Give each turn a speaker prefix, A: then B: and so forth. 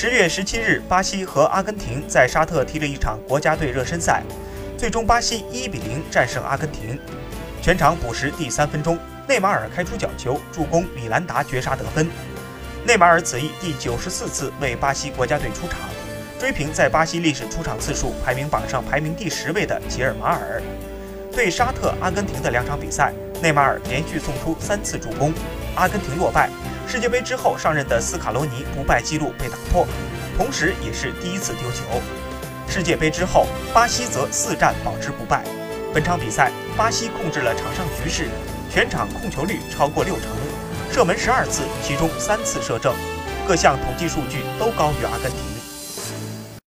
A: 十月十七日，巴西和阿根廷在沙特踢了一场国家队热身赛，最终巴西一比零战胜阿根廷。全场补时第三分钟，内马尔开出角球，助攻米兰达绝杀得分。内马尔此役第九十四次为巴西国家队出场，追平在巴西历史出场次数排名榜上排名第十位的吉尔马尔。对沙特、阿根廷的两场比赛，内马尔连续送出三次助攻，阿根廷落败。世界杯之后上任的斯卡罗尼不败纪录被打破，同时也是第一次丢球。世界杯之后，巴西则四战保持不败。本场比赛，巴西控制了场上局势，全场控球率超过六成，射门十二次，其中三次射正，各项统计数据都高于阿根廷。